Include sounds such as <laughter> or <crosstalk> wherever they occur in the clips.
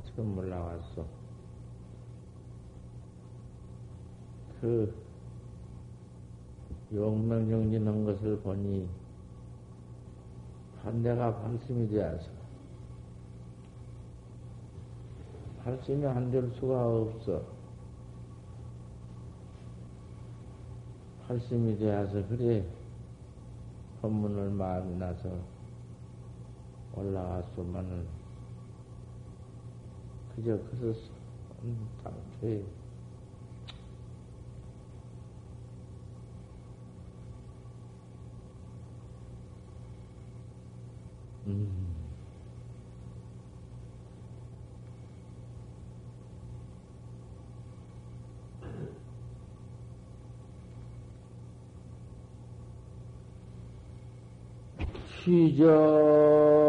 처음 올라왔어. 그 용명정진한 것을 보니 반대가 발심이 되어서 발심이 안 될 수가 없어. 발심이 되어서 그래 법문을 마음이 나서 올라왔소만은 그저 그래서 당초에 음. 취저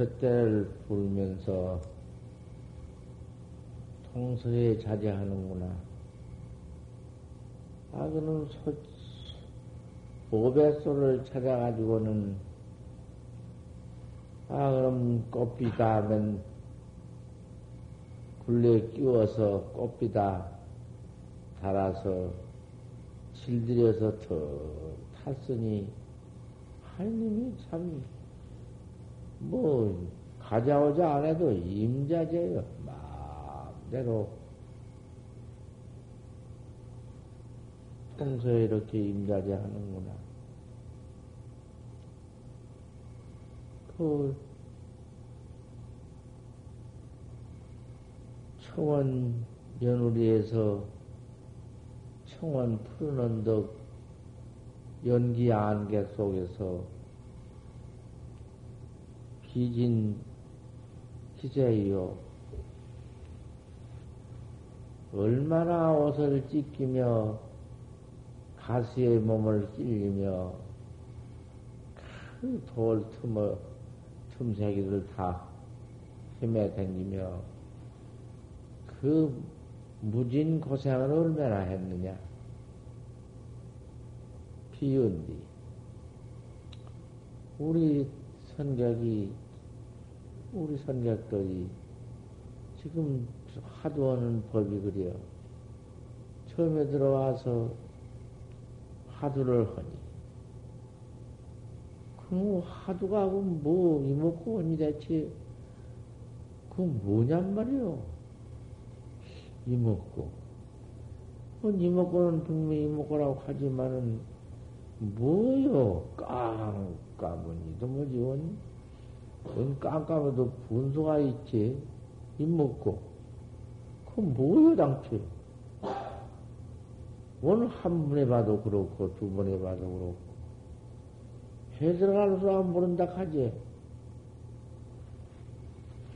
젖대를 불면서 통서에 자제하는구나. 아, 그는 소, 보배소를 찾아가지고는, 아, 그럼 꽃비다 하면 굴레 끼워서 꽃비다 달아서 질들여서 더 탔으니, 하느님이 참, 뭐, 가져오자 안 해도 임자제요. 마음대로. 평소에 이렇게 임자제 하는구나. 그, 청원 며느리에서 청원 푸른 언덕 연기 안개 속에서 비진 기세요. 얼마나 옷을 찢기며 가시의 몸을 찔리며 그 돌 틈어 틈새기를 다 헤매 댕기며 그 무진 고생을 얼마나 했느냐. 비운디. 우리 선객이, 우리 선객들이 지금 하도 하는 법이 그래요. 처음에 들어와서 하두를 하니. 그 하두가 그 뭐, 이먹고 오니 대체, 그 뭐냔 말이요. 이먹고. 그 이먹고는 분명히 이먹고라고 하지만은, 뭐요? 깜깜은이도 뭐지, 원? 원 깜깜해도 분수가 있지. 이먹고. 그 뭐요, 당최? 원한 번에 봐도 그렇고, 두 번에 봐도 그렇고. 해 들어갈수록 모른다 하지.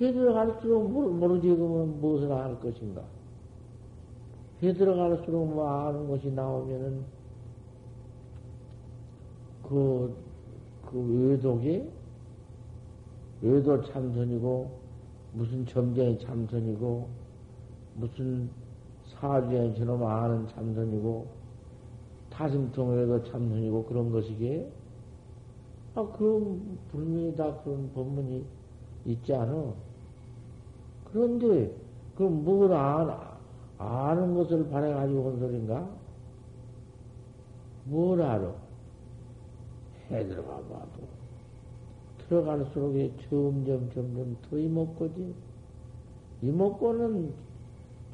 해 들어갈수록 모르지, 그러면 무엇을 할 것인가? 해 들어갈수록 뭐 아는 것이 나오면은, 그, 그 외독에 외도 참선이고, 무슨 점쟁이 참선이고, 무슨 사주에 저놈 아는 참선이고, 타심통에도 참선이고, 그런 것이기에, 아, 그런, 분명히 다 그런 법문이 있지 않아. 그런데, 그럼 뭘 아, 아는 것을 바래가지고 온 소린가? 뭘 알아? 해 들어가 봐도. 들어갈수록 점점, 점점 더 이먹고지. 이먹고는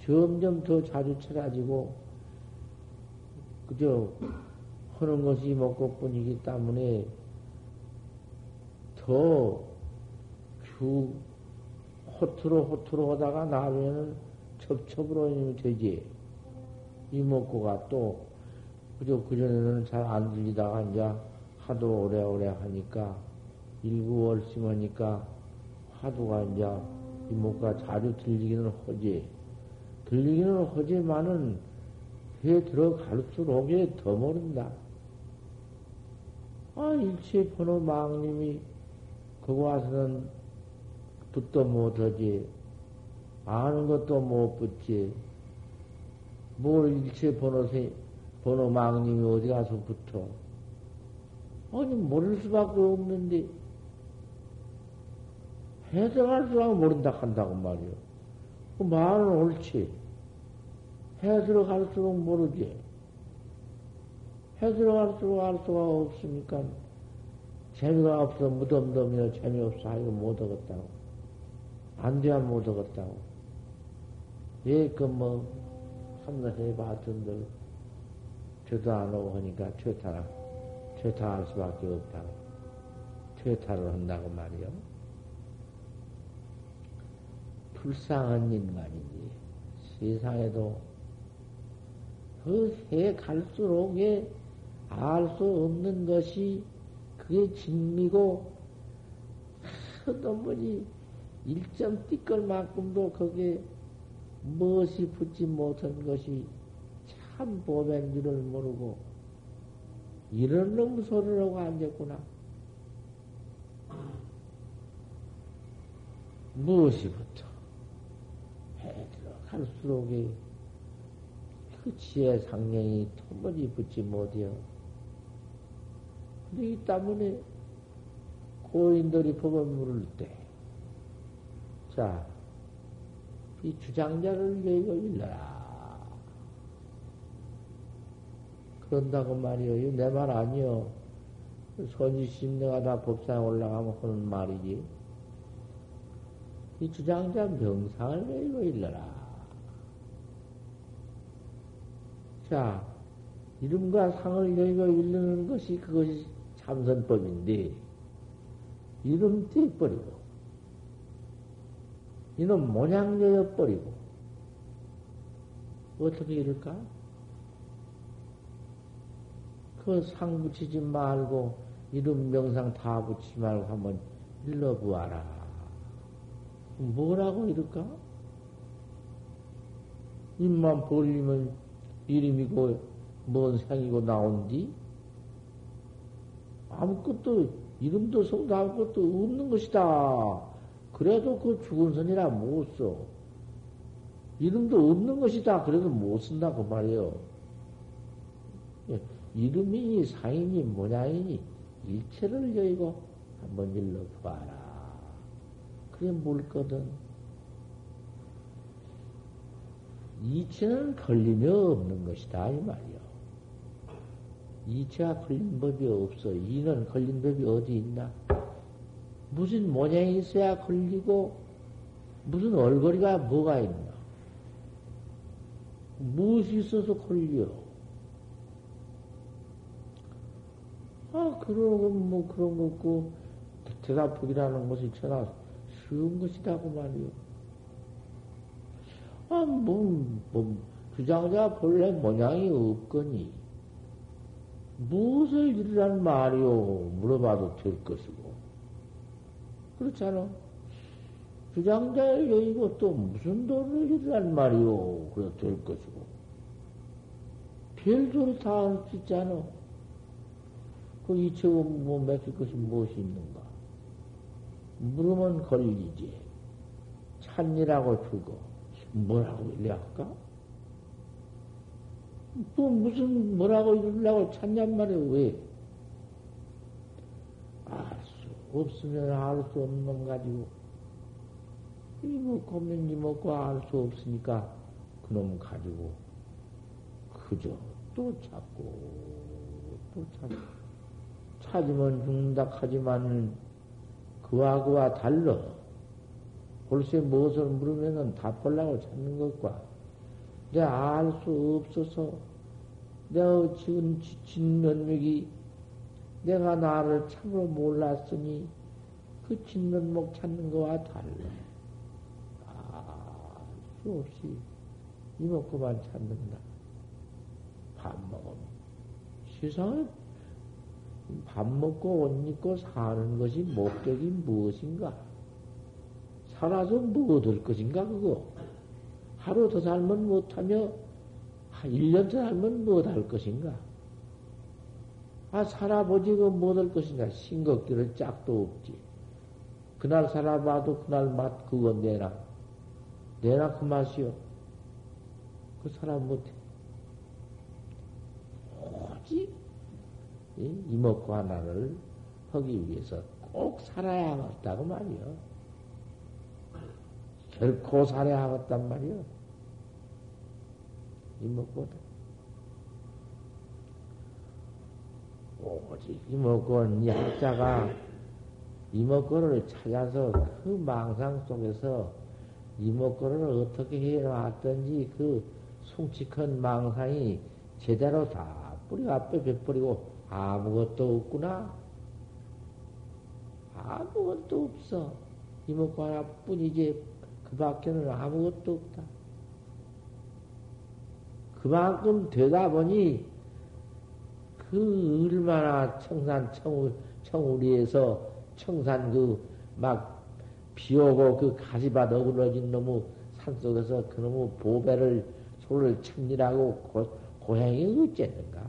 점점 더 자주 찾아지고, 그저, 하는 것이 이먹고 뿐이기 때문에, 더, 주, 호투로 호투로 하다가 나중에는 첩첩으로 되지. 이먹고가 또, 그저 그전에는 잘 안 들리다가 이제 하도 오래오래 하니까, 일구월심하니까 화두가 이제 이목가 자주 들리기는 하지. 들리기는 하지만은 해 들어갈수록 더 모른다. 아, 일체 번호 망님이 거기 와서는 붙도 못하지. 아는 것도 못 붙지. 뭘 일체 번호 세, 번호 망님이 어디 가서 붙어. 아니, 모를 수밖에 없는데, 해석할 줄 알고 모른다 한다고 말이요. 그 말은 옳지. 해 들어갈수록 모르지. 해 들어갈수록 알 수가 없으니까 재미가 없어 무덤덤이여 재미없어 하고 못 얻었다고. 안 돼야 못 얻었다고. 예, 그 뭐, 한번 해봤던들 저도 안 오고 하니까 퇴타라, 퇴타할 수밖에 없다고. 퇴타를 한다고 말이요. 불쌍한 인간이지. 세상에도 그 해 갈수록 알 수 없는 것이 그게 진미고 어떤 분이 일점 띠끌만큼도 거기에 무엇이 붙지 못한 것이 참 보면 줄을 모르고 이런 놈 소리를 하고 앉았구나. 무엇이 붙어? 해 들어갈수록 그 지혜 상령이 도무지 붙지 못해요. 근데 이 때문에 고인들이 법을 물을 때, 자, 이 주장자를 여의고 일러라. 그런다고 말이요. 내 말 아니요. 선지심 내가 다 법상에 올라가면 하는 말이지. 이 주장자 명상을 외우고 일러라. 자, 이름과 상을 여의고 일르는 것이 그것이 참선법인데, 이름 떼버리고, 이놈 모양 여여버리고, 어떻게 이럴까? 그 상 붙이지 말고, 이름 명상 다 붙이지 말고 한번 일러보아라. 뭐라고 이럴까? 입만 벌리면 이름이고 뭔 생이고 나온디? 아무것도 이름도 성도 아무것도 없는 것이다. 그래도 그 죽은 선이라 못 써. 이름도 없는 것이다. 그래도 못 쓴다 그 말이요. 예, 이름이니 상이니 모양이니 일체를 여의고 한번 일러봐라. 그게 뭘거든. 이체는 걸림이 없는 것이다, 이 말이요. 이체가 걸린 법이 없어. 이는 걸린 법이 어디 있나? 무슨 모양이 있어야 걸리고, 무슨 얼거리가 뭐가 있나? 무엇이 있어서 걸려? 아, 그런, 뭐, 그런 거 없고, 대답하기라는 것이 천하 쉬운 것이라고 말이요. 아, 뭐, 뭐, 주장자 본래 모양이 없거니, 무엇을 이르란 말이요? 물어봐도 될 것이고. 그렇잖아. 주장자의 여의고 또 무슨 도를 이르란 말이요? 그래도 될 것이고. 별소리 다할수 있잖아. 그 이체고 뭐 맥힐 것이 무엇이 있는가? 물으면 걸리지. 찬이라고 주고, 뭐라고 일래 할까? 또 무슨, 뭐라고 이러려고 찾냔 말이야, 왜? 알 수 없으면 알 수 없는 놈 가지고, 이뭐 고민이 먹고 알 수 없으니까, 그놈 가지고, 그저 또 찾고, 또 찾고. 찾으면 죽는다 하지만, 그와 그와 달러. 벌써 무엇을 물으면은 답하려고 찾는 것과 내가 알 수 없어서 내가 지금 지친 면목이 내가 나를 참으로 몰랐으니 그 진면목 찾는 거와 달라. 알수 없이 이먹고만 찾는다. 밥 먹으면. 세상에 밥 먹고 옷 입고 사는 것이 목적이 무엇인가? 살아서 뭐될 것인가, 그거? 하루 더 살면 못하며, 한 1년 더 살면 못할 것인가? 아, 살아보지, 그 못할 것인가? 싱겁기를 짝도 없지. 그날 살아봐도 그날 맛, 그거 내라. 내라 그 맛이요. 그 사람 못해. 오직 이먹고 하나를 하기 위해서 꼭 살아야 하겠다고 말이요. 결코 살아야 하겠단 말이요. 이먹고도. 오직 이먹고는 이 학자가 이먹고를 찾아서 그 망상 속에서 이먹고를 어떻게 해놨던지 그 숭칙한 망상이 제대로 다 뿌리 앞에 베뿌리고 아무것도 없구나. 아무것도 없어. 이목구 하나뿐이지 그 밖에는 아무것도 없다. 그만큼 되다 보니 그 얼마나 청산 청우, 청우리에서 청산 그 막 비오고 그 가시밭 어그러진 놈의 산속에서 그놈의 보배를 소를 찾느라고 고, 고행이 어쨌는가?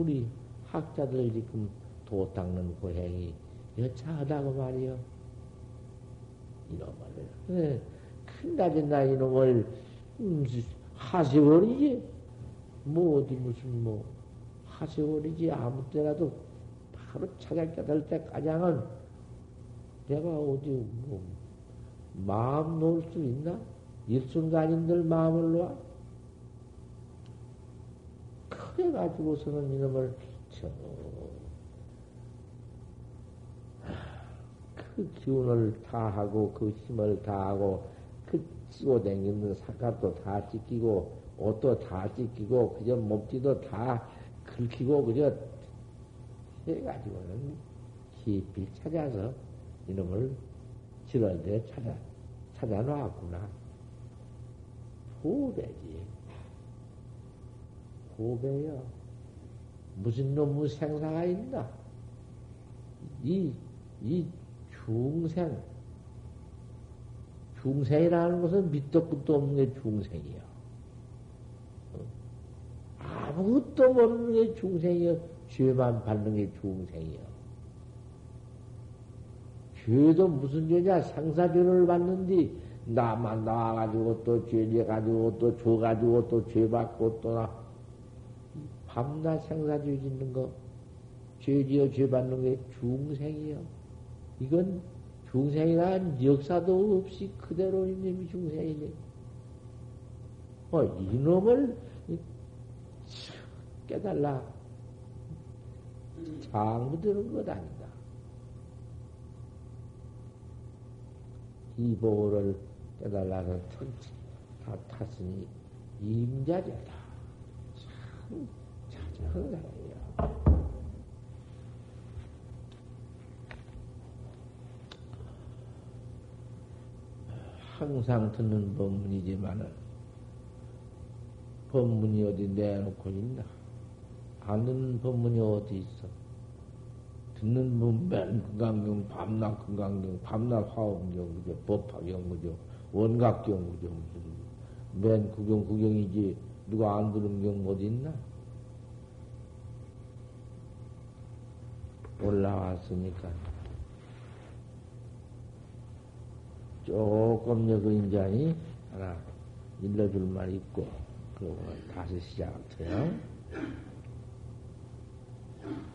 우리 학자들 지금 도 닦는 고행이 여차하다고 말이요. 이놈을, 네. 큰낮이나 이놈을, 음, 하세월이지. 뭐, 어디 무슨 뭐, 하세월이지. 아무 때라도 바로 찾아 깨달을 때까지는 내가 어디 뭐, 마음 놓을 수 있나? 일순간인들 마음을 놓아? 그래 가지고서는 이놈을 그 기운을 다하고 그 힘을 다하고 그 찌고 댕기는 사각도 다 찢기고 옷도 다 찢기고 그저 몸띠도 다 긁히고 그저 해가지고는 깊이 찾아서 이놈을 지랄대 찾아 찾아 놨구나. 후배지. 후배여. 무슨 놈의 생사가 있나? 이, 이 중생. 중생이라는 것은 밑도 끝도 없는 게 중생이야. 아무것도 모르는 게 중생이야. 죄만 받는 게 중생이야. 죄도 무슨 죄냐? 생사죄를 받는디, 나만 나와가지고 또 죄지 가지고 또 줘가지고 또 죄 받고 또 나, 밤낮 생사죄 짓는 거, 죄 지어 죄 받는 게 중생이요. 이건 중생이란 역사도 없이 그대로 이놈이 중생이네. 어, 이놈을 깨달라. 장부되는 것 아니다. 이 보호를 깨달라서 다 탔으니 임자제다. 참 사람이야. 항상 듣는 법문이지만은 법문이 어디 내놓고 있나? 아는 법문이 어디 있어? 듣는 법맨 금강경, 밤낮 금강경, 밤낮 화엄경, 그죠? 법화경, 그죠? 원각경, 그죠? 맨 구경, 구경이지. 누가 안 들은 경 어디 있나? 올라왔으니까. 조금 여그 인자니 하나 일러줄 말 있고, 그리고 다시 시작해요.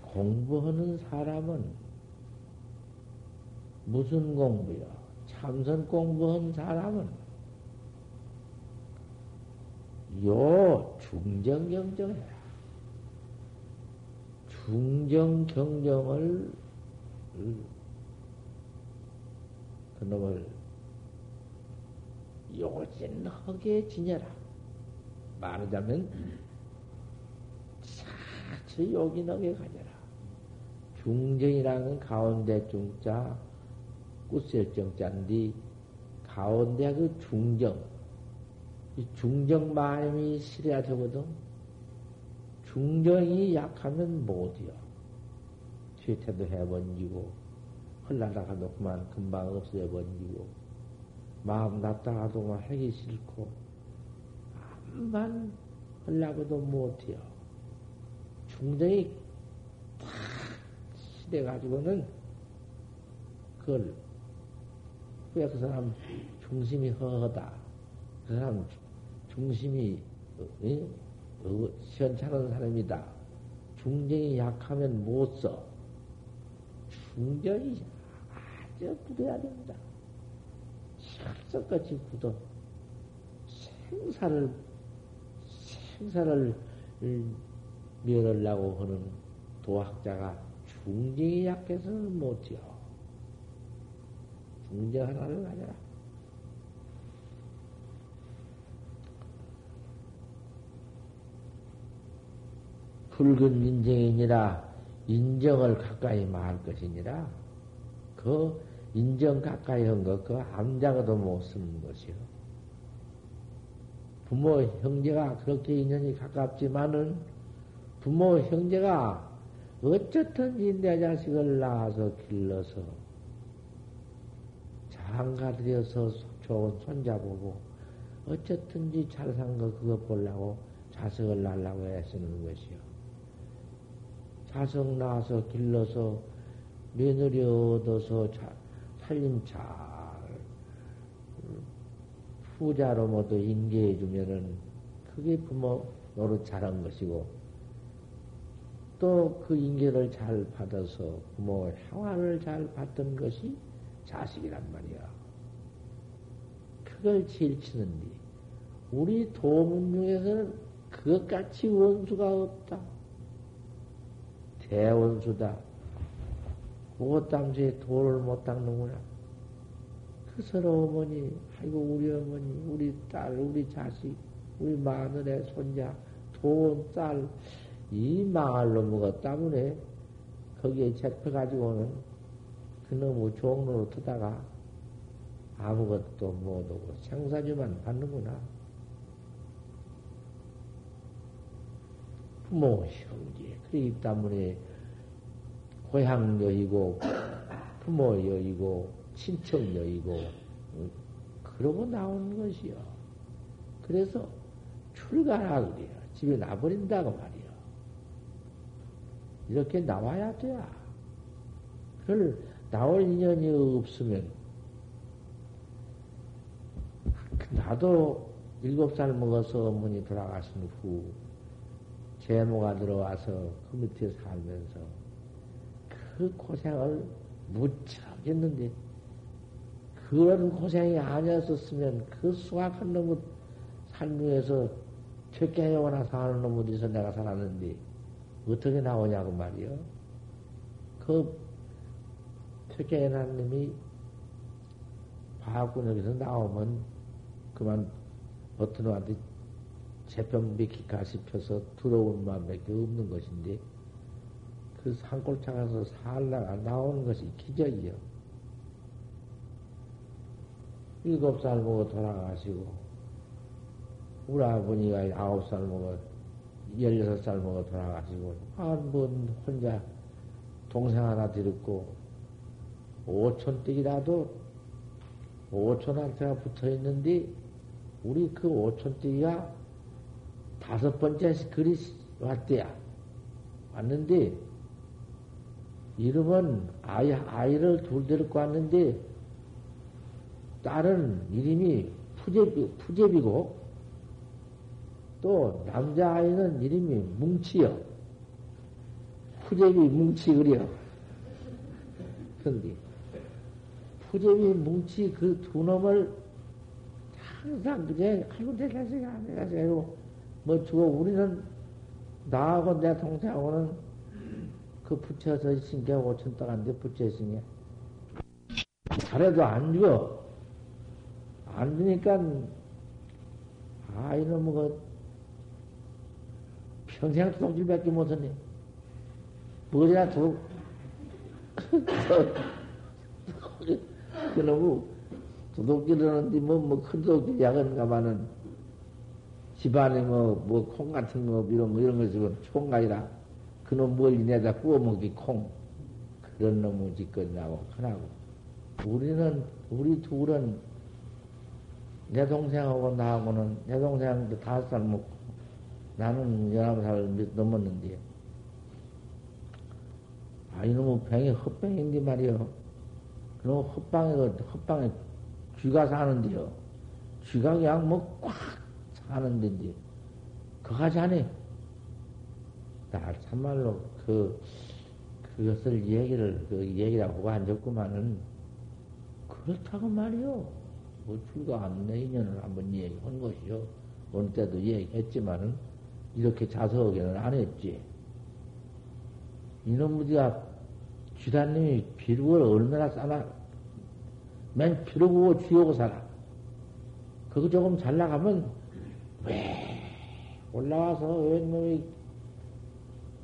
공부하는 사람은 무슨 공부요? 참선 공부한 사람은 요 중정경정해라. 중정 경정을 그놈을 요진하게 지녀라. 말하자면 자주 요긴하게 가져라. 중정이라는 가운데 중자 꾸셀정자인데 가운데 그 중정 이 중정 마음이 실해야 되거든. 중정이 약하면 못이요. 뒤태도 해번지고 흘러다가도 그만 금방 없어져 번지고 마음 놨다가도 하기 싫고 암만 흘러가도 못해요. 중정이 탁 시대가지고는 그걸 왜 그 사람 중심이 허허다. 그 사람 중심이 어, 어, 시원찮은 사람이다. 중정이 약하면 못 써. 중정이 아주 굳어야 된다. 철석같이 굳어. 생사를, 생사를 멸하려고 하는 도학자가 중정이 약해서는 못해요. 중정 하나를 가져라. 붉은 인정이니라 인정을 가까이 말 것이니라 그 인정 가까이 한 것, 그 암자가도 못 쓰는 것이요. 부모, 형제가 그렇게 인연이 가깝지만은 부모, 형제가 어쨌든지 내 자식을 낳아서 길러서 장가들여서 좋은 손자보고 어쨌든지 잘 산 거 그거 보려고 자식을 낳으려고 애쓰는 것이요. 자석 낳아서 길러서 며느리 얻어서 자, 살림 잘 후자로 모두 인계해 주면은 그게 부모 노릇 잘한 것이고 또 그 인계를 잘 받아서 부모의 향화를 잘 받던 것이 자식이란 말이야. 그걸 제일 치는데 우리 도문 중에서는 그것같이 원수가 없다. 대원수다. 그것 당시에 돌을 못 닦는구나. 그 서로 어머니, 아이고, 우리 어머니, 우리 딸, 우리 자식, 우리 마늘의 손자, 돈, 딸, 이 망할 놈의 때문에 거기에 잡혀가지고는 그놈의 종로로 트다가 아무것도 못하고 생사주만 받는구나. 부모, 형제, 그이 때문에 고향 여이고, 부모 여이고, 친척 여이고, 그러고 나온 것이요. 그래서 출가라 그래요. 집에 나버린다고 말이요. 이렇게 나와야 돼야. 그걸 나올 인연이 없으면, 나도 일곱 살 먹어서 어머니 돌아가신 후, 제모가 들어와서 그 밑에 살면서 그 고생을 무척 했는데, 그런 고생이 아니었었으면 그 수학한 놈의 삶중에서 퇴계해오나 사는 놈 어디서 내가 살았는데, 어떻게 나오냐고 말이요. 그 퇴계해난 놈이 과학군역에서 나오면 그만 어떤 놈한테 재평비 기가시 펴서 들어온 마음밖에 없는 것인데, 그 산골차 가서 살다가 나오는 것이 기적이요. 일곱 살 먹어 돌아가시고, 우리 아버지가 아홉 살 먹어, 열여섯 살 먹어 돌아가시고, 한번 혼자 동생 하나 들었고, 오촌뛰기라도 오촌한테가 붙어 있는데, 우리 그 오촌뛰기가 다섯 번째 글이 왔대야. 왔는데, 이름은 아이, 아이를 둘 데리고 왔는데, 딸은 이름이 푸제비, 푸제비고, 또 남자아이는 이름이 뭉치요. 푸제비 뭉치 그려. 근데, 푸제비 뭉치 그 두 놈을 항상 그제, 아이고, 내가 지가, 내가 지가, 뭐 주고, 우리는 나하고 내 동생하고는 그 붙여서 있으니까 5천 동안데 붙여 있으니까. 잘해도 안 죽어. 안 주니까, 아, 이놈의 그, 평생 도둑질밖에 못하네. 뭐지나 도둑, <laughs> 그놈의 도둑질 하는데 뭐, 뭐, 큰 도둑질 약은가마는 집안에 뭐, 뭐, 콩 같은 거, 이런 거, 이런 거 총가 아니라 그놈 멀리 내다 구워먹기 콩. 그런 놈의 짓거리라고 하나고. 우리는, 우리 둘은 내 동생하고 나하고는 내 동생도 다섯 살 먹고 나는 열아홉 살 넘었는데 아 이놈의 병이 헛병인데 말이요. 그놈 헛방에 헛방에 쥐가 사는데요. 쥐가 그냥 뭐 꽉 사는데 그가 자네. 나 참말로 그 그것을 얘기를 그 얘기라고 하고 앉았구만은 그렇다고 말이요. 뭐 불과 내 인연을 한번 얘기한 것이요. 어느 때도 얘기했지만은 이렇게 자석에는 안 했지. 이놈들이가 쥐단님이 비루를 얼마나 싸나 맨 비루고 쥐오고 살아. 그거 조금 잘 나가면 왜 올라와서 왜 놈이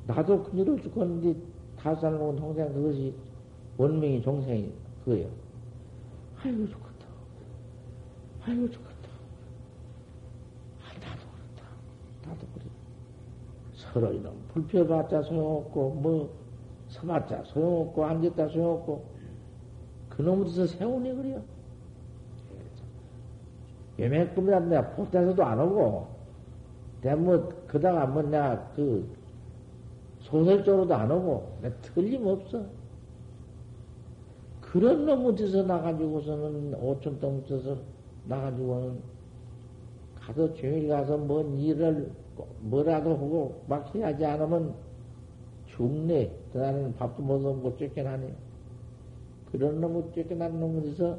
나도 큰일을 죽었는데 다섯 살 먹은 동생 그것이 원명이 동생이 그거예요. 아이고 죽 아이고, 죽었다. 아, 나도 그렇다. 나도 그래. 서로 이놈 불펴봤자 소용없고, 뭐, 서봤자 소용없고, 앉았다 소용없고, 그놈으로서 세우네, 그래요. 예매금이라 내가 보태서도 안 오고, 내가 뭐, 그다가 뭐 내가 그, 소설적으로도 안 오고, 틀림없어. 그런 놈 어디서 나가지고서는 오천 동 써서 나가지고는 가서 조용히 가서 뭔 일을 뭐라도 하고 막 해야지 않으면 죽네. 나는 밥도 못 먹고 쫓겨나네. 그런 놈을 쫓겨난 놈에서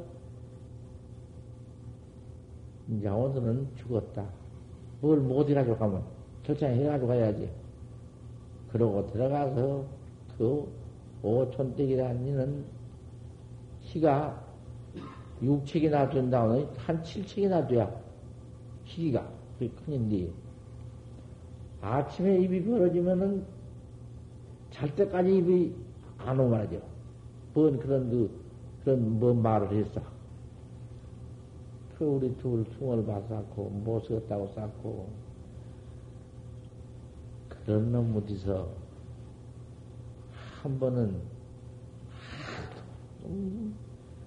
이제 오늘은 죽었다. 뭘 못 해가지고 가면 결정해가지고 가야지. 그러고 들어가서 그 오촌댁이라는 이는 시가 6척이나 된다면 한 7척이나 돼야 시기가 그게 큰인데 아침에 입이 벌어지면은 잘 때까지 입이 안 오고 말이죠. 뭔 그런 그 그런 뭔 말을 했어. 그 우리 둘 퉁을 봐서고 못 쓰겠다고 쌓고 그런 놈 어디서 한 번은 음,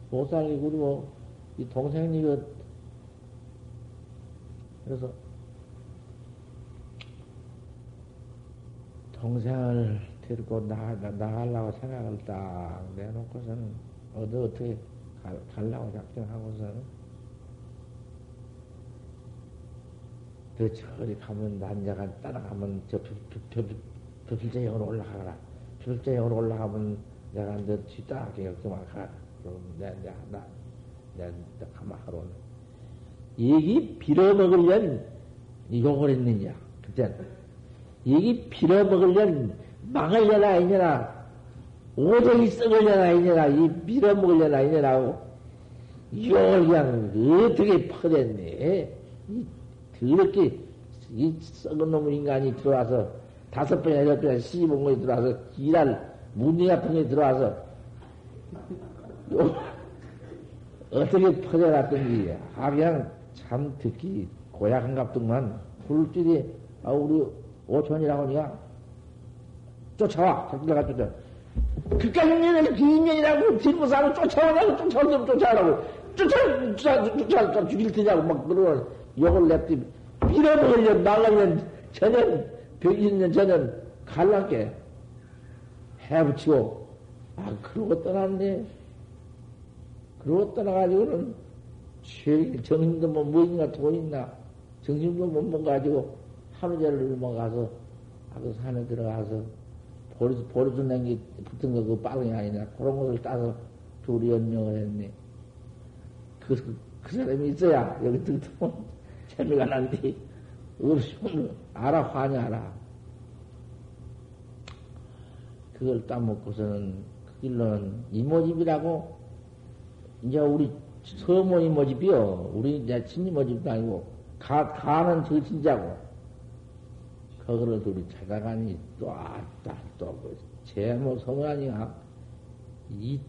못 살게 그리고 이 동생이가 그래서 동생을 데리고 나가, 나가려고 생각을 딱 내놓고서는 어디 어떻게 갈, 가려고 작정하고서는 그 저리 가면 난자가 따라가면 저 벼필제형으로 올라가라. 벼필제형으로 올라가면 내가 너 뒤따라게 역도만 가라. 그럼 내, 내, 나, 내, 가만 하러 얘기 빌어먹으려면 욕을 했느냐. 그때 얘기 빌어먹으려면 망을려나 아니냐. 오정이 썩을려나 아니냐. 이 빌어먹으려나 아니냐고 욕을 그냥 어떻게 퍼댔네. 이 더럽게 이 썩은 놈 인간이 들어와서 다섯 번이나 여섯 번이나 시집온 거에 들어와서 일할 문제 같은 게 들어와서 어떻게 퍼져놨던지, 아, 그냥 참 듣기 고약한 갑동만 굴줄이, 아, 우리 오천이라고 하니까 쫓아와. 자기가 쫓아. 그까지 년을 비인년이라고 뒷부 사람 쫓아오냐고 쫓아오면 쫓아오라고. 쫓아, 쫓아, 쫓아, 쫓아, 죽일 테냐고 막 그러고 욕을 냅디. 밀어먹으려 나가면 전혀, 벽있는 전혀 갈라게 해붙이고, 아, 그러고 떠났네. 그러고 떠나가지고는 제일 정신도 뭐 뭐인가 돈 있나 정신도 못먹 가지고 하루 종일 먹어가서 아그 산에 들어가서 보리수 보리수 냉기 붙은 거 그 빠른 게 아니냐 그런 것을 따서 둘이 연명을 했네. 그, 그 사람이 있어야 여기 등등 재미가 난데 없으면 알아 화냐하라. 그걸 따먹고서는 그 길로는 이모집이라고 이제 우리 서모 이모집이요. 우리 내 친이모집도 아니고 가, 가는 저 진짜고 거기를 둘이 찾아가니 또 왔다 또그 제모 성아니야 이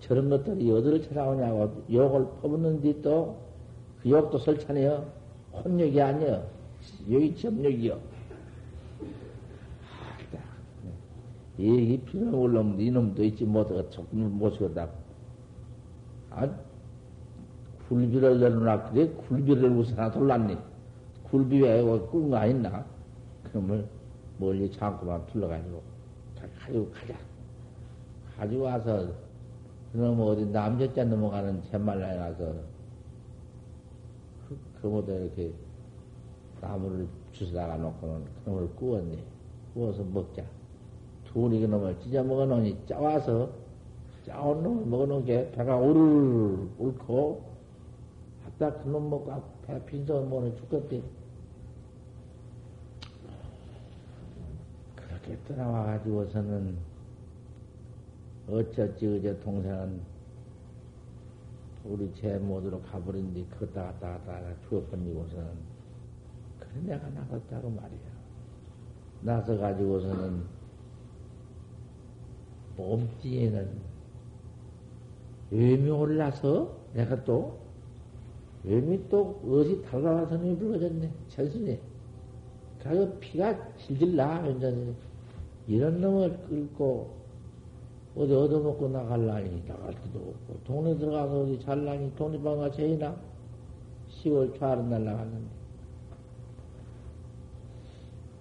저런 것들이 어디를 찾아오냐고 욕을 퍼붓는데 또 그 욕도 설찬해요. 혼욕이 아니여. 여기 점력이요. 이 필요 올라오면 이놈도 있지 못하가 조금 못쓰겠다. 아, 굴비를 내놓으라 그래? 굴비를 하나 돌랐니? 굴비 왜꾼거 아니나? 그러면 멀리 잠깐만 둘러가지고 가지고 가자. 가지고 와서 그놈 어디 남자자 넘어가는 jet말라에 가서 그, 그보다 이렇게 나무를 주워다가 놓고는 그놈을 구웠네. 구워서 먹자. 둘이 그놈을 찢어 먹어놓으니 짜와서 짜온 놈을 먹어놓은 게 배가 오르르 옳고 갖다 그놈 먹고 배 빈서 먹는 죽겠대. 그렇게 떠나와가지고서는 어쩌지 어제 동생은 우리 제 모드로 가버린 뒤 걷다 갔다 갔다 죽어버리고서는 그래 내가 나갔다고 말이야. 나서 가지고서는 몸띠에는 외미 올라서 내가 또 외미 또 어디 달라와서 놈이 불러졌네 천순에 가서 피가 질질 나 완전히 이런 놈을 끌고 어디 얻어먹고 나갈라니 나갈 수도 없고 동네 들어가서 어디 잘라니 동네방가 제이나 10월 초하는 날 나갔는데.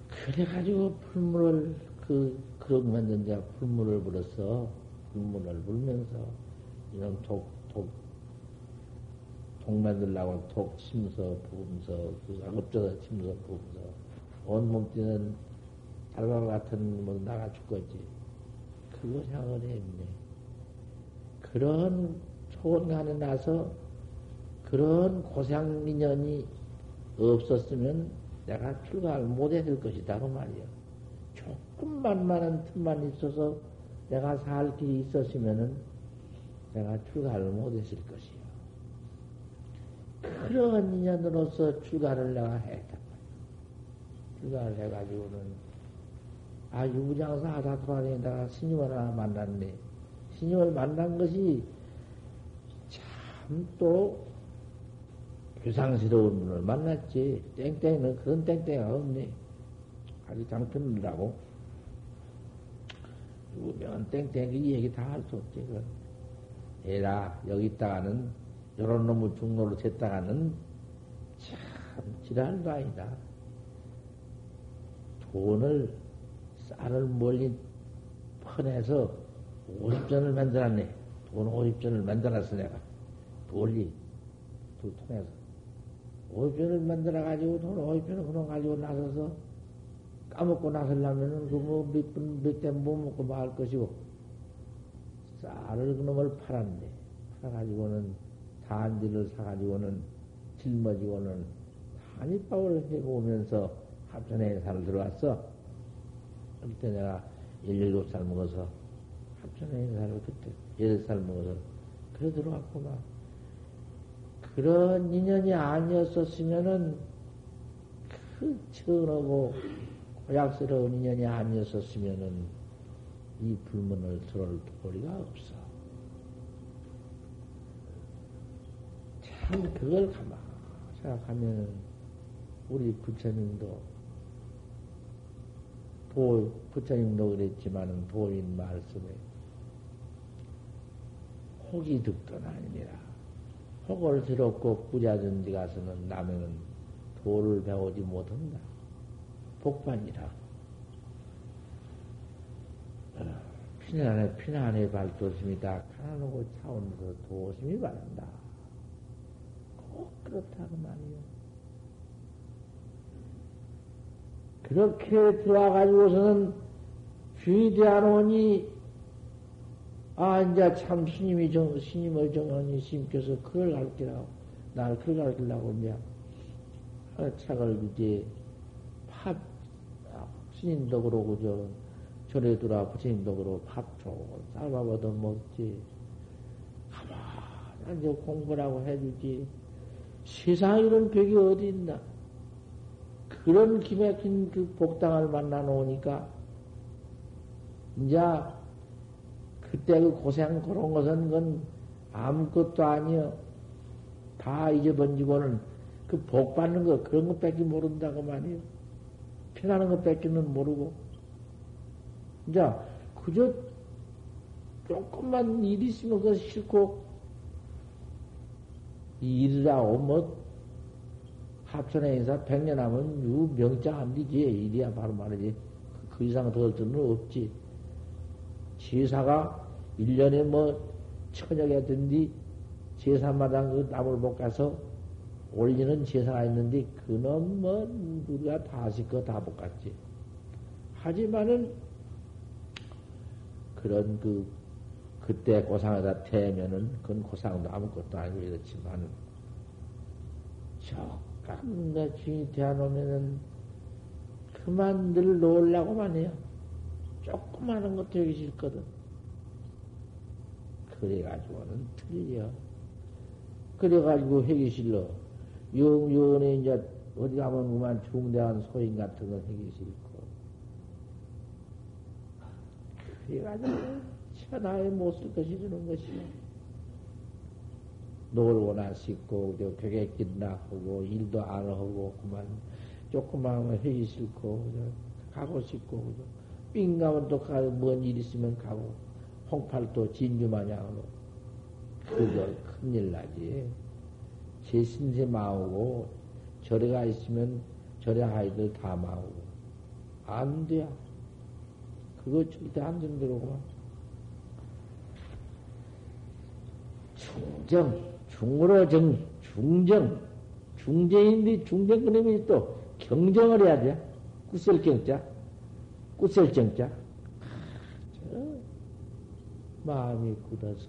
그래가지고 풀물을 그 그런 만든 자 풀물을 불어서 풀물을 불면서 이런 독, 독, 독 만들라고 독 침서 부으면서 그 악업져서 침서 부으면서 온 몸띠는 달과 같은 뭐 나가 죽겠지. 그거 생각을 했네. 그런 좋은 간에 나서 그런 고생 인연이 없었으면 내가 출가를 못했을 것이다. 그 말이야. 조금만 많은 틈만 있어서 내가 살 길이 있었으면은 내가 출가를 못했을 것이야. 그런 인연으로서 출가를 내가 했단 말이야. 출가를 해가지고는 아, 유부장사 하다 돌아다니다가 스님을 하나 만났네. 스님을 만난 것이 참 또 유상스러운 분을 만났지. 땡땡은 그런 땡땡이가 없네. 아주 장편이라고. 유명한 땡땡이 이 얘기 다 할 수 없지. 그건. 에라, 여기 있다가는, 요런 놈을 중로로 쟀다가는 참 지랄도 아니다. 돈을 쌀을 멀리 퍼내서 50전을 만들었네. 돈 50전을 만들었어, 내가. 멀리, 두 통해서. 50전을 만들어가지고 돈 50전을 그놈 가지고 나서서 까먹고 나서려면은 그 뭐 몇 분, 몇대못 먹고 말 것이고. 쌀을 그놈을 팔았네. 팔아가지고는 단지를 사가지고는 짊어지고는 한입밥을 해보면서 합천에 살을 들어왔어. 그때 내가 17살 먹어서 합천에 인사를 그때 8살 먹어서 그래 들어왔구만. 그런 인연이 아니었었으면은 그 천하고 고약스러운 인연이 아니었었으면은 이 불문을 들어올 도리가 없어. 참 그걸 가만 생각하면 우리 부처님도 도, 부처님도 그랬지만은 도인 말씀에 혹이 득던 아니니라. 혹을 들었고 꾸자든지 가서는 남에는 도를 배우지 못한다. 복반이라. 어, 피난에, 피난에 발도심이 다. 가난하고 차원에서 도심이 바란다. 꼭 그렇다고 말이요. 그렇게 들어와가지고서는 주인이 되어놓으니, 아, 이제 참 스님이 정, 스님을 정하니 스님께서 그걸 가르치라고, 나를 그걸 가르치려고, 이제, 책을 이제, 팝, 스님도 그러고, 저, 절에 들어와 부처님도 그러고, 밥 주고, 쌀밥 얻어 먹지. 가만, 이제 공부라고 해주지. 세상에 이런 벽이 어디 있나? 그런 기맥힌 그 복당을 만나 놓으니까, 이제, 그때 그 고생 그런 것은 그건 아무것도 아니여. 다 잊어번지고는 그 복 받는 거, 그런 것 뺏기 모른다고 말이요. 피나는 것 뺏기는 모르고. 이제, 그저 조금만 일 있으면 그거 싫고, 일이라고 뭐, 합천의 인사 백년 하면 유 명장 안 되지. 일이야 바로 말이지. 그, 그 이상 더 들은 없지. 제사가 1년에 뭐 천여 개 든디 제사마당 그 나무를 못 가서 올리는 제사가 있는데 그놈 뭐 우리가 다 시켜 다못 갔지. 하지만은 그런 그 그때 고상에다 태면은 그건 고상도 아무것도 아니고 이렇지만 조금 내 주인이 되어놓으면은 그만 늘 놓으려고만 해요. 조그마한 것도 여기 싫거든. 그래가지고는 틀려. 그래가지고 싫어. 영원에 이제 어디 가면 그만 중대한 소인 같은 거 하기 싫고. 그래가지고 천하에 못쓸 것이 주는 것이야. 놀거나 씻고, 저 벽에끼나 하고, 일도 안 하고, 그만 조그마한 거 하기 싫고, 가고 싶고, 그죠. 삥 가면 또 가고, 뭔일 있으면 가고, 홍팔도 진주 마냥으로. 그거 큰일 나지. 제 신세 마오고, 절에 가 있으면 절에 아이들 다 마오고. 안 돼. 그거 절대 안 된다고만. 중정, 중으로 정, 중정, 중정인데 중정 그놈이 또 경정을 해야 돼. 꾸설경자, 꾸설정자. 마음이 굳어서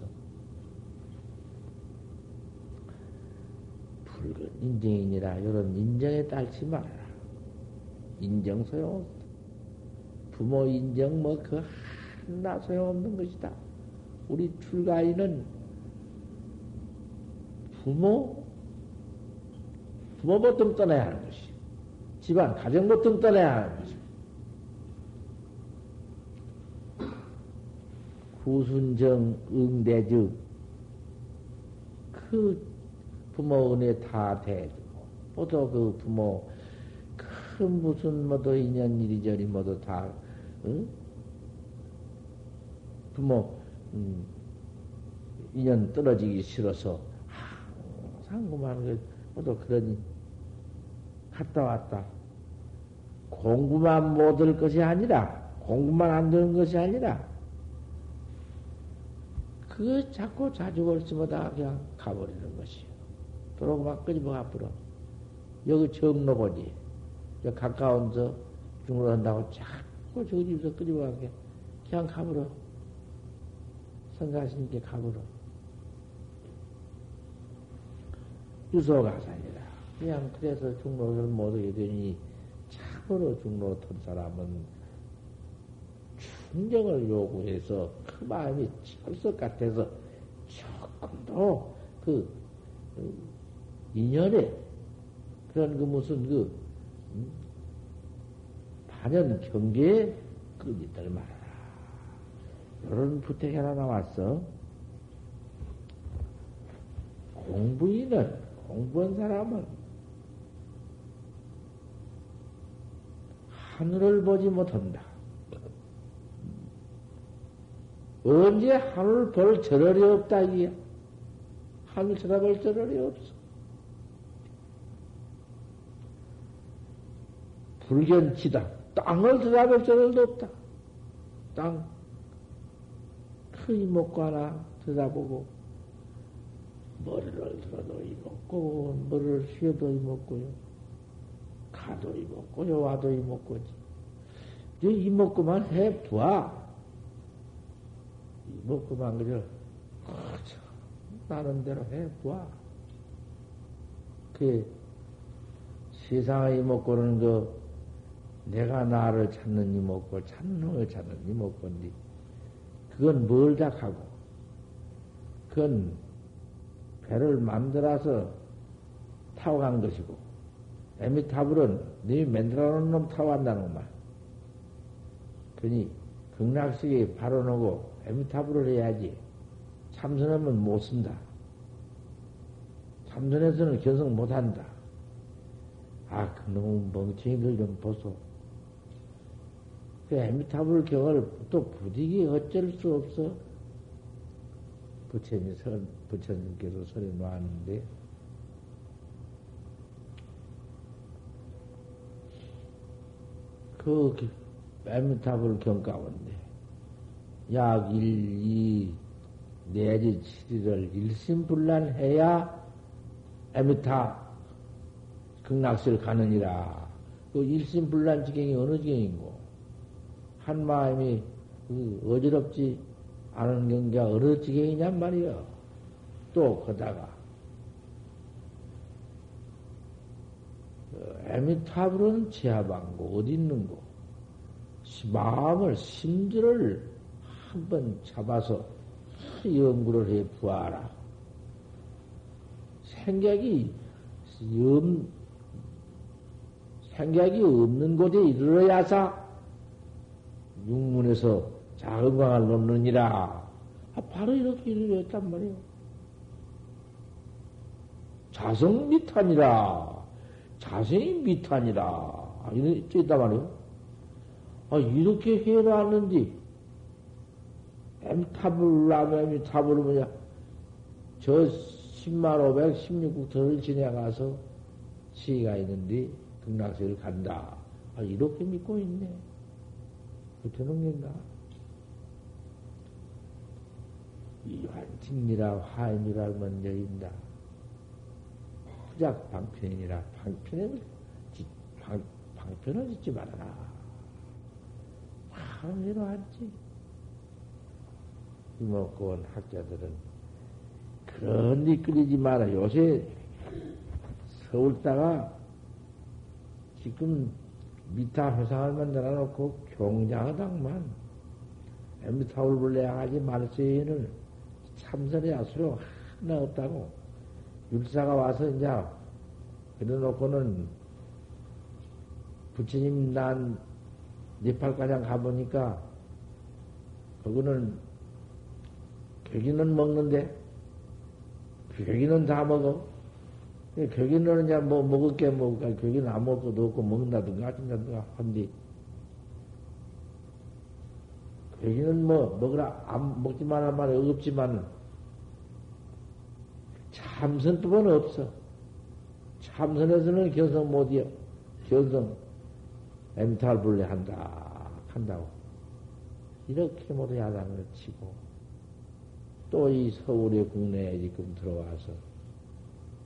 붉은 인정이니라 이런 인정에 딸지 말아라. 인정 소용없다. 부모 인정 뭐 그 하나 소용없는 것이다. 우리 출가인은 부모 부모 보통 떠나야 하는 것이 집안 가정 보통 떠나야 하는 것이 구순정 응대즉 그 부모 은혜 다 대주고 모두 그 부모 그 무슨 뭐도 인연 이리저리 모두 다 응? 부모 음, 인연 떨어지기 싫어서 그 모두 그러니 갔다 왔다 공부만 못 할 것이 아니라 공부만 안 되는 것이 아니라 그 자꾸 자주 걸치마다 그냥 가버리는 것이요. 도로 막 끄집어 앞으로. 여기 정로 보지. 저 가까운 저 중으로 한다고 자꾸 저 집에서 끄집어 가게. 그냥 가버려. 성가신께 가버려. 유소가 사니라. 그냥 그래서 중로를 못 오게 되니 참으로 중로 턴 사람은 충정을 요구해서 그 마음이 철석 같아서 조금 더그 인연에 그런 그 무슨 그 음, 반연 경계에 끄지들 말아라. 이런 부택이 하나 나왔어. 공부인은 공부한 사람은 하늘을 보지 못한다. 언제 하늘 볼 저럴이 없다, 이게. 하늘 쳐다볼 저럴이 없어. 불견치다. 땅을 쳐다볼 저럴도 없다. 땅, 큰 이목과 하나 쳐다보고, 머리를 들어도 이먹고, 머리를 쉬어도 이먹고요. 가도 이먹고요, 와도 이먹고지. 이제 이먹고만 해, 부아. 이먹고만 그저, 아, 나는 대로 해, 부아. 그, 세상의 이먹고는 그, 내가 나를 찾는 이먹고, 찾는 걸 찾는 이먹고인데, 그건 멀다 하고, 그건 배를 만들어서 타고 간 것이고, 에미타불은 네 만들어 놓은 놈 타고 간다는 말. 그니, 극락식에 바로 놓고 에미타불을 해야지. 참선하면 못 쓴다. 참선에서는 견성 못 한다. 아, 그놈 멍청이들 좀 보소. 그 에미타불 경을 또 부디기 어쩔 수 없어. 부처님 선, 부처님께서 소리 놓았는데, 그 에미타불 경 가운데, 약 1, 2, 내지 7일을 일심불란해야 에미타 극락실 가느니라. 그 일심불란 지경이 어느 지경인고? 한 마음이 그 어지럽지 않은 경계가 어느 지경이냔 말이여. 또 거다가 그 에미타불은 제하방고 어디 있는고? 마음을 심지를 한번 잡아서 연구를 해 보아라. 생각이 염, 생각이 없는 곳에 이르러야사 육문에서 작은 광을 놓느니라. 아, 바로 이렇게 이르렀단 말이에요. 자성 미탄이라. 자성이 미탄이라. 아, 이렇게 있단 말이에요. 아, 이렇게 해놨는데, 엠탑을 라면 엠탑을 뭐냐. 저 10만 516국토를 지나가서 시가 있는데, 극락세를 간다. 아, 이렇게 믿고 있네. 그되는 건가? 이환직이라 화임이라 먼저 인다. 후작 방편이라 방편을 방, 방편을 짓지 말아라. 바로 해놓았지. 이목구원 학자들은 그런 일 끓이지 마라. 요새 서울다가 지금 미타 회상을 만들어 놓고 경장하당만 미타올 불레 하지 말세에는 참선의 야수로 하나 없다고 율사가 와서 이제 그래 놓고는 부처님 난 네팔가장 가보니까 그거는 격기는 먹는데 격기는 다 먹어. 격기는 이제 뭐 먹을 게 먹을까 격기는 아무 것도 없고 먹는다든가 하든가 한디. 격기는 뭐 먹으라. 안 먹지 말라 말이 없지만 참선법은 없어 참선에서는 견성 못이여 견성 엠탈 불레 한다, 한다고. 이렇게 모두 야단을 치고, 또 이 서울의 국내에 지금 들어와서,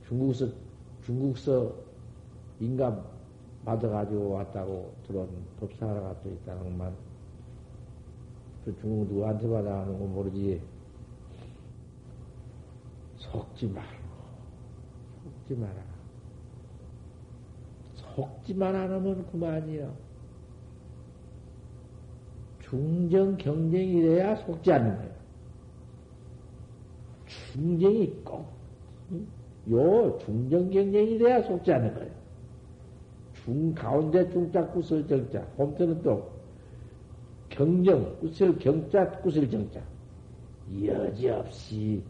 중국서, 중국서 인감 받아가지고 왔다고 들어온 법사 하나가 또 있다는 것만, 그 중국 누구한테 받아가는 건 모르지. 속지 말고, 속지 마라. 속지만 않으면 그만이요. 중정 경쟁이 돼야 속지 않는 거예요. 중정이 꼭, 요 중정 경쟁이 돼야 속지 않는 거예요. 중, 가운데 중자 구슬 정자, 홈트는 또 경정, 구슬 경자, 구슬 정자. 여지없이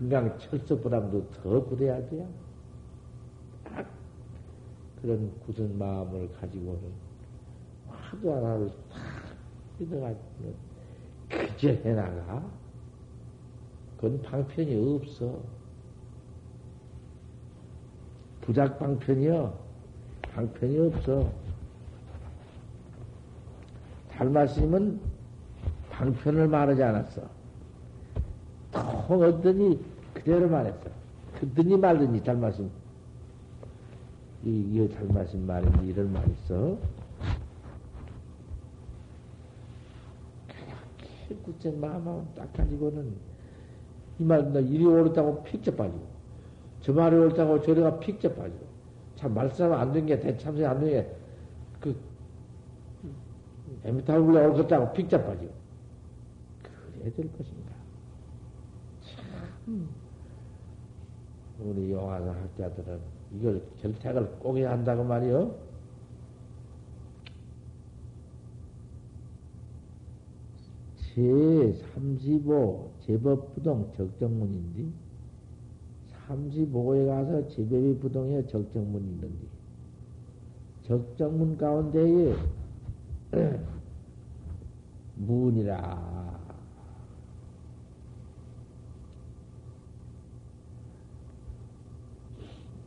금강 철석보다도 더 그래야 돼요. 그런 굳은 마음을 가지고는 화두 하나를 탁 믿어가지고 그저 해나가? 그건 방편이 없어. 부작 방편이요. 방편이 없어. 달마스님은 방편을 말하지 않았어. 통 어떠니 그대로 말했어. 듣더니 말더니 잘말씀 이, 이거 잘말씀 말인지 이런 말 있어. 굳게 마음만 딱 가지고는 이 말, 나 이리 옳다고 픽져 빠지고, 저 말이 옳다고 저리가 픽져 빠지고, 참 말싸움 안된 게, 대참새 안 된 게, 그, 에미타불레 옳겠다고 픽져 빠지고, 그래야 될 것인가. 참, 우리 영화사 학자들은 이걸 결택을 꼭 해야 한다고 말이요. 제35 제법부동 적정문인데 35에 가서 제법이 부동에 적정문이 있는데 적정문 가운데에 <clears throat> 문이라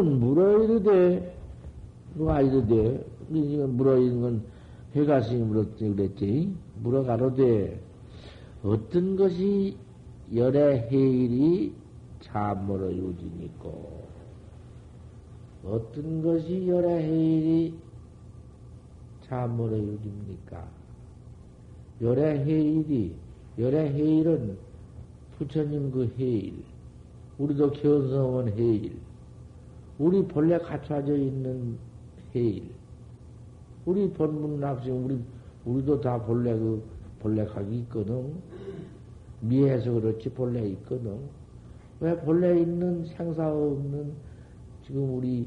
문은 물어 이르되, 누가 이르되, 이건 물어이는 건 해가스이 물었지 그랬지. 물어 가로되, 어떤 것이 열의 해일이 참으로 유진있고, 어떤 것이 열의 해일이 참으로 유진입니까? 열의 해일이, 열의 해일은 부처님 그 해일, 우리도 견성한 해일, 우리 본래 갖춰져 있는 해일, 우리 본문 납승, 우리, 우리도 다 본래 그, 본래 각이 있거든. 미해서 그렇지, 본래 있거든. 왜 본래 있는 생사 없는 지금 우리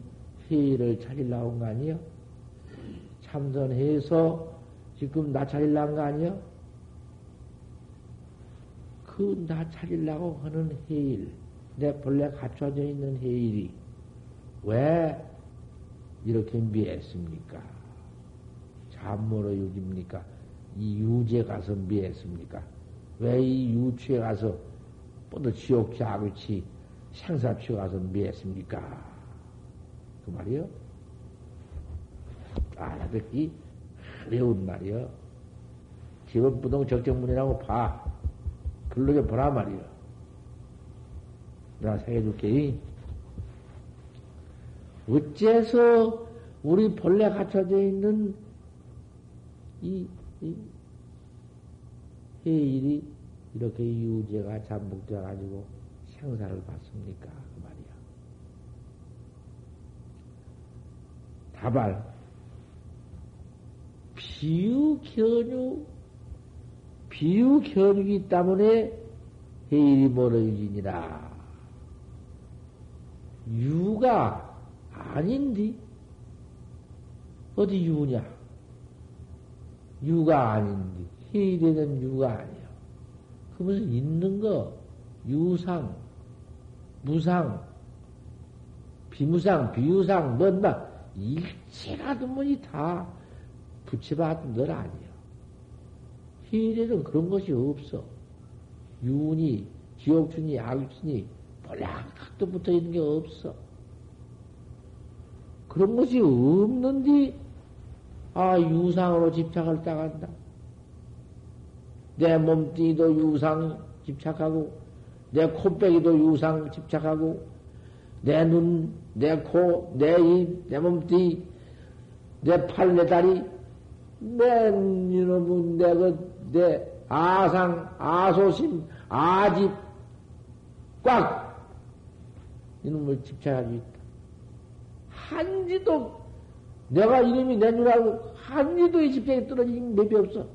해일을 차리려고 거 아니요? 참선해서 지금 나 차리려고 거 아니요? 그 나 차리려고 하는 해일, 내 본래 갖춰져 있는 해일이 왜 이렇게 미했습니까? 잠모로 유지입니까? 이 유제 가서 미했습니까? 왜 이 유치에 가서 뻗어 지옥 자그치 생사취에 가서 미했습니까? 그 말이요? 알아듣기 어려운 말이요. 기본부동 적정문이라고 봐. 글로게 보라 말이요. 내가 생해줄게. 어째서 우리 본래 갖춰져 있는 이, 이 해일이 이렇게 유죄가 잠복돼 가지고 생사를 받습니까? 그 말이야. 다발 비유 견유 비유 견유기 때문에 해일이 멀어지니라. 유가 아닌디? 어디 유냐? 유가 아닌디. 해일에는 유가 아니야. 그 무슨 있는 거, 유상, 무상, 비무상, 비유상, 뭔 막, 일체가 두문이 다 붙여봤던 널 아니야. 해일에는 그런 것이 없어. 유운이, 지옥춘이, 악춘이, 본래 각도 붙어 있는 게 없어. 그런 것이 없는데, 아, 유상으로 집착을 따간다. 내 몸뚱이도 유상 집착하고, 내 코빼기도 유상 집착하고, 내 눈, 내 코, 내 입, 내 몸뚱이, 내 팔, 내 다리, 내, 이놈은 내, 그, 내 아상, 아소심, 아집, 꽉! 이놈을 집착하고 있다. 한지도 내가 이름이 내 줄 알고 한지도 이 집착이 떨어진 맵이 없어.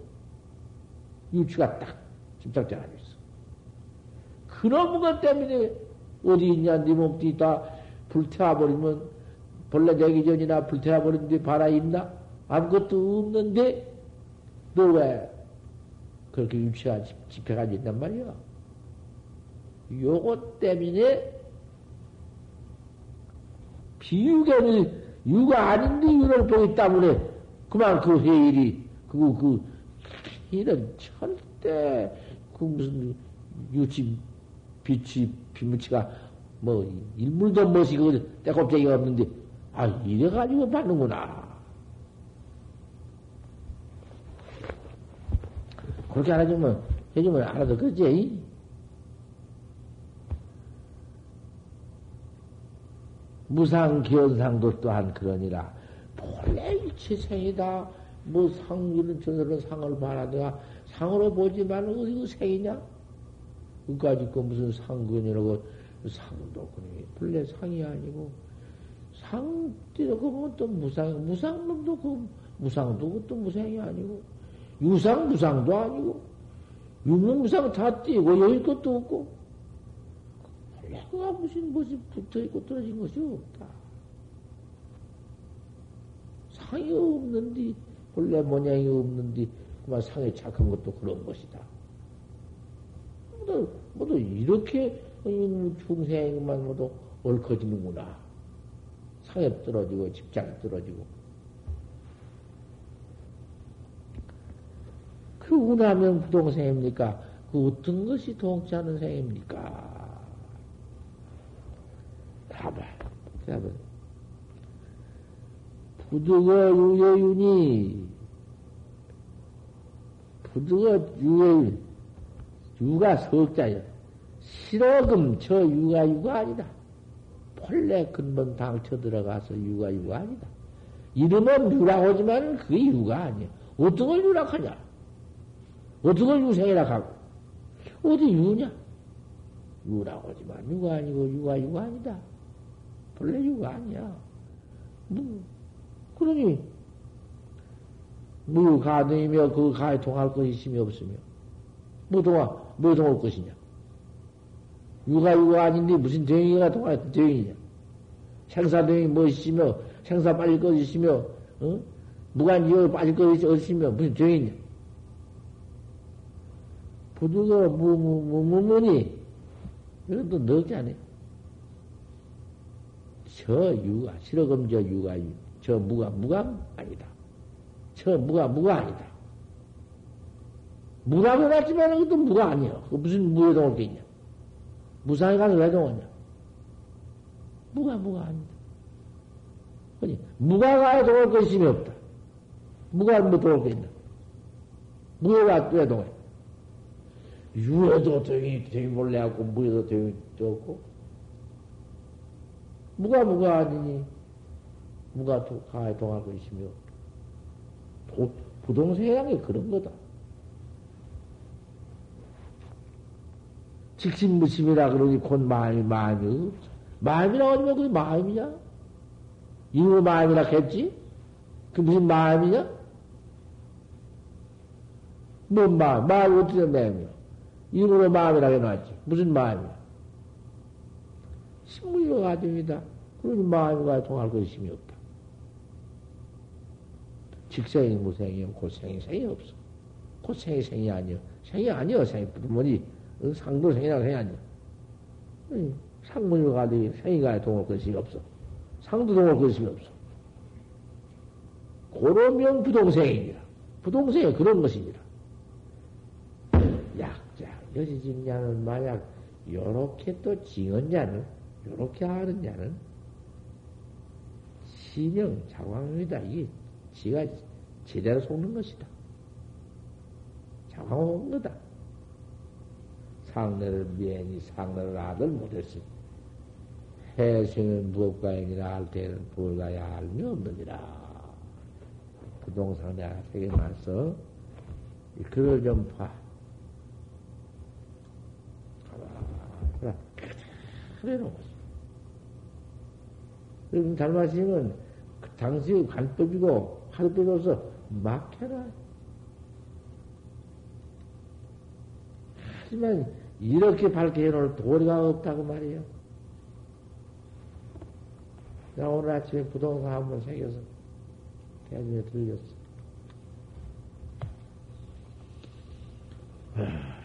유치가 딱 집착자 가지고 있어. 그놈 것 때문에 어디 있냐 네 몸뚱이 다 불태워버리면 본래 되기 전이나 불태워버린 뒤 바라 있나? 아무것도 없는데 너 왜 그렇게 유치가 집회가 있단 말이야. 요것 때문에 비유계를 유가 아닌데 유를 보기 때문에 그만 그 회일이 그, 그, 이런 절대 그 무슨 유치 빛이 비무치가 뭐 일물도 멋이 그 때꼽쟁이가 없는데 아 이래 가지고 받는구나. 그렇게 알아주면 해주면 알아도 그지? 무상기원상도 또한 그러니라. 본래 일체생이다. 뭐 상기는 저들은 상을 바라다가 상으로 보지만 어디 그 생이냐? 그까지 그 무슨 상근이라고 상도 그니 본래 상이 아니고. 상 뛰고 보면 또 무상 무상놈도 그 무상도 그것도 무상이 아니고. 유상 무상도 아니고. 유무무상 다 뛰고 여기 것도 없고 그가 무슨 무엇이 붙어 있고 떨어진 것이 없다. 상이 없는데 본래 모양이 없는데 그만 상에 착한 것도 그런 것이다. 모두, 모두 이렇게 중생만 모두 얽혀지는구나. 상에 떨어지고 집장에 떨어지고. 그 운하면 부동생입니까? 그 어떤 것이 동치하는 생입니까? 봐봐. 봐봐. 부득어 유여윤이 부득어 유여윤 유가 석자여 실어금 저 유가 유가 아니다. 본래 근본 당쳐 들어가서 유가 유가 아니다. 이름은 유라고 하지만 그게 유가 아니야. 어떤 걸 유락하냐? 어떤 걸 유생이라 하고? 어디 유냐? 유라고 하지만 유가 아니고 유가 유가 아니다. 본래 유가 아니야. 뭐, 그러니, 무가능이며 그 가에 통할 것이 있으며 없으며, 뭐 동화, 뭐 동할 것이냐? 유가 유가 아닌데 무슨 대행이가 동할 대행이냐? 생사 대행이 뭐 생사 빠질 것 있으며, 어? 무관 이어 빠질 것 있으며, 무슨 대행이냐? 부두가 무무무무무니 이것도 넣지 않아요. 저 유가 실어금 저 유가 저 무가 무가 아니다. 저 무가 무가 아니다. 무라고 났지만 그것도 무가 아니야. 그 무슨 무에 동을 게 있냐? 무상에 가서 왜 동하냐? 무가 무가 아니다. 아니 무가 가에 동할 것이 없다. 무가 뭐 동할 게 있나? 무에가 왜 동해? 유에도 되게 되게 몰래 하고 무에도 되게 없고 무가 무가 아니니 무가 가에 동하고 있으며 부동세양이 그런 거다. 직신무심이라 그러니 곧 마음이 마음이 없어. 마음이라고 하면 그게 마음이냐? 이거 마음이라 했지? 그 무슨 마음이냐? 뭔 마음? 마음이 어떻게 된 마음이야? 이으로 마음이라고 해놨지. 무슨 마음이야? 신무이가 가정이다. 그러니 마음과 통할 것이 없다. 직생이 무생이 고생이 생이 없어. 고생이 생이 아니여. 생이 아니여. 생이 뭐니 상도 생이라고 생이 아니여. 상문이 가되 생이가 동할 것이 없어. 상도 동할 것이 없어. 고로명 부동생이니라. 부동생이 그런 것이니라. 약자, 여지진자는 만약 요렇게 또 징언자는 요렇게 하는 자는 신영 자광입니다. 이게 지가 제대로 속는 것이다. 자광 온 거다. 상례를 미행이 상례를 아들 못했으니 해생은 무엇가이니라 할 때는 불가야 알미 없느니라. 부동산 내가 세계 말서 글을 좀 봐. 그래, 그래 놓았어. 그 럼 달마시면 그 당시 간법이고 하루빼줘서 막 해라. 하지만 이렇게 밝게 해놓을 도리가 없다고 말이에요. 나 오늘 아침에 부동산 한번 새겨서 대중에 들렸어. 아,